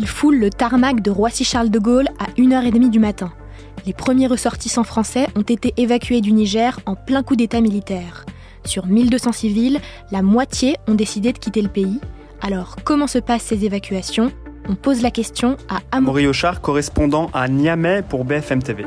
Ils foulent le tarmac de Roissy-Charles de Gaulle à 1h30 du matin. Les premiers ressortissants français ont été évacués du Niger en plein coup d'état militaire. Sur 1200 civils, la moitié ont décidé de quitter le pays. Alors, comment se passent ces évacuations? On pose la question à Amaury Ochard, correspondant à Niamey pour BFM TV.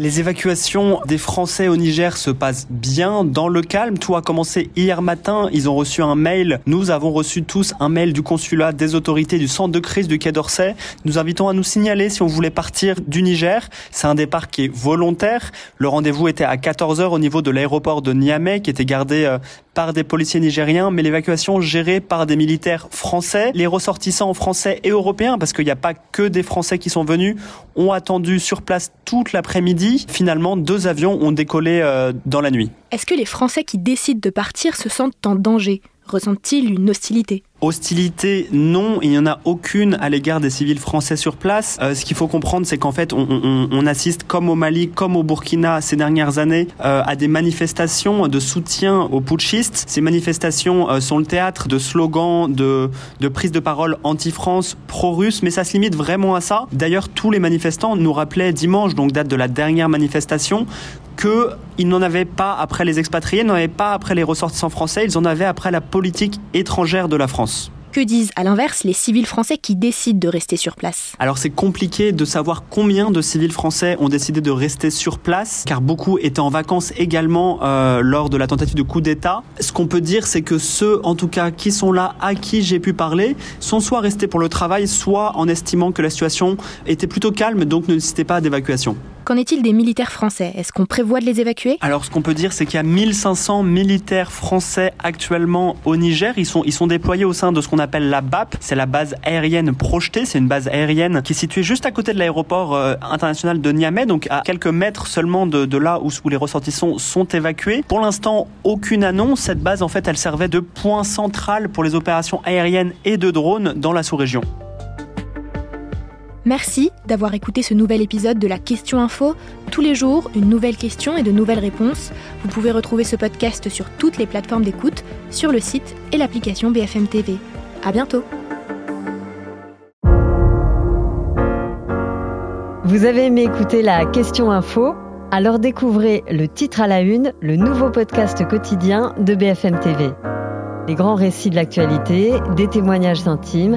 Les évacuations des Français au Niger se passent bien dans le calme. Tout a commencé hier matin. Ils ont reçu un mail. Nous avons reçu tous un mail du consulat, des autorités, du centre de crise du Quai d'Orsay. Nous invitons à nous signaler si on voulait partir du Niger. C'est un départ qui est volontaire. Le rendez-vous était à 14h au niveau de l'aéroport de Niamey qui était gardé euh, par des policiers nigériens, mais l'évacuation gérée par des militaires français. Les ressortissants français et européens, parce qu'il n'y a pas que des Français qui sont venus, ont attendu sur place toute l'après-midi. Finalement, deux avions ont décollé euh, dans la nuit. Est-ce que les Français qui décident de partir se sentent en danger? Ressentent-ils une hostilité? Hostilité, non, il n'y en a aucune à l'égard des civils français sur place. Euh, ce qu'il faut comprendre, c'est qu'en fait, on, assiste, comme au Mali, comme au Burkina ces dernières années, euh, à des manifestations de soutien aux putschistes. Ces manifestations euh, sont le théâtre de slogans, de, de prises de parole anti-France, pro-russe, mais ça se limite vraiment à ça. D'ailleurs, tous les manifestants nous rappelaient dimanche, donc date de la dernière manifestation, qu'ils n'en avaient pas après les expatriés, n'en avaient pas après les ressortissants français, ils en avaient après la politique étrangère de la France. Que disent à l'inverse les civils français qui décident de rester sur place? Alors c'est compliqué de savoir combien de civils français ont décidé de rester sur place, car beaucoup étaient en vacances également euh, lors de la tentative de coup d'État. Ce qu'on peut dire, c'est que ceux, en tout cas, qui sont là, à qui j'ai pu parler, sont soit restés pour le travail, soit en estimant que la situation était plutôt calme, donc ne nécessitait pas d'évacuation. Qu'en est-il des militaires français? Est-ce qu'on prévoit de les évacuer? Alors ce qu'on peut dire, c'est qu'il y a 1500 militaires français actuellement au Niger. Ils sont, déployés au sein de ce qu'on appelle la BAP. C'est la base aérienne projetée. C'est une base aérienne qui est située juste à côté de l'aéroport euh, international de Niamey, donc à quelques mètres seulement de, là où, où les ressortissants sont évacués. Pour l'instant, aucune annonce. Cette base, en fait, elle servait de point central pour les opérations aériennes et de drones dans la sous-région. Merci d'avoir écouté ce nouvel épisode de la Question Info. Tous les jours, une nouvelle question et de nouvelles réponses. Vous pouvez retrouver ce podcast sur toutes les plateformes d'écoute, sur le site et l'application BFM TV. À bientôt. Vous avez aimé écouter la Question Info? Alors découvrez le titre à la une, le nouveau podcast quotidien de BFM TV. Les grands récits de l'actualité, des témoignages intimes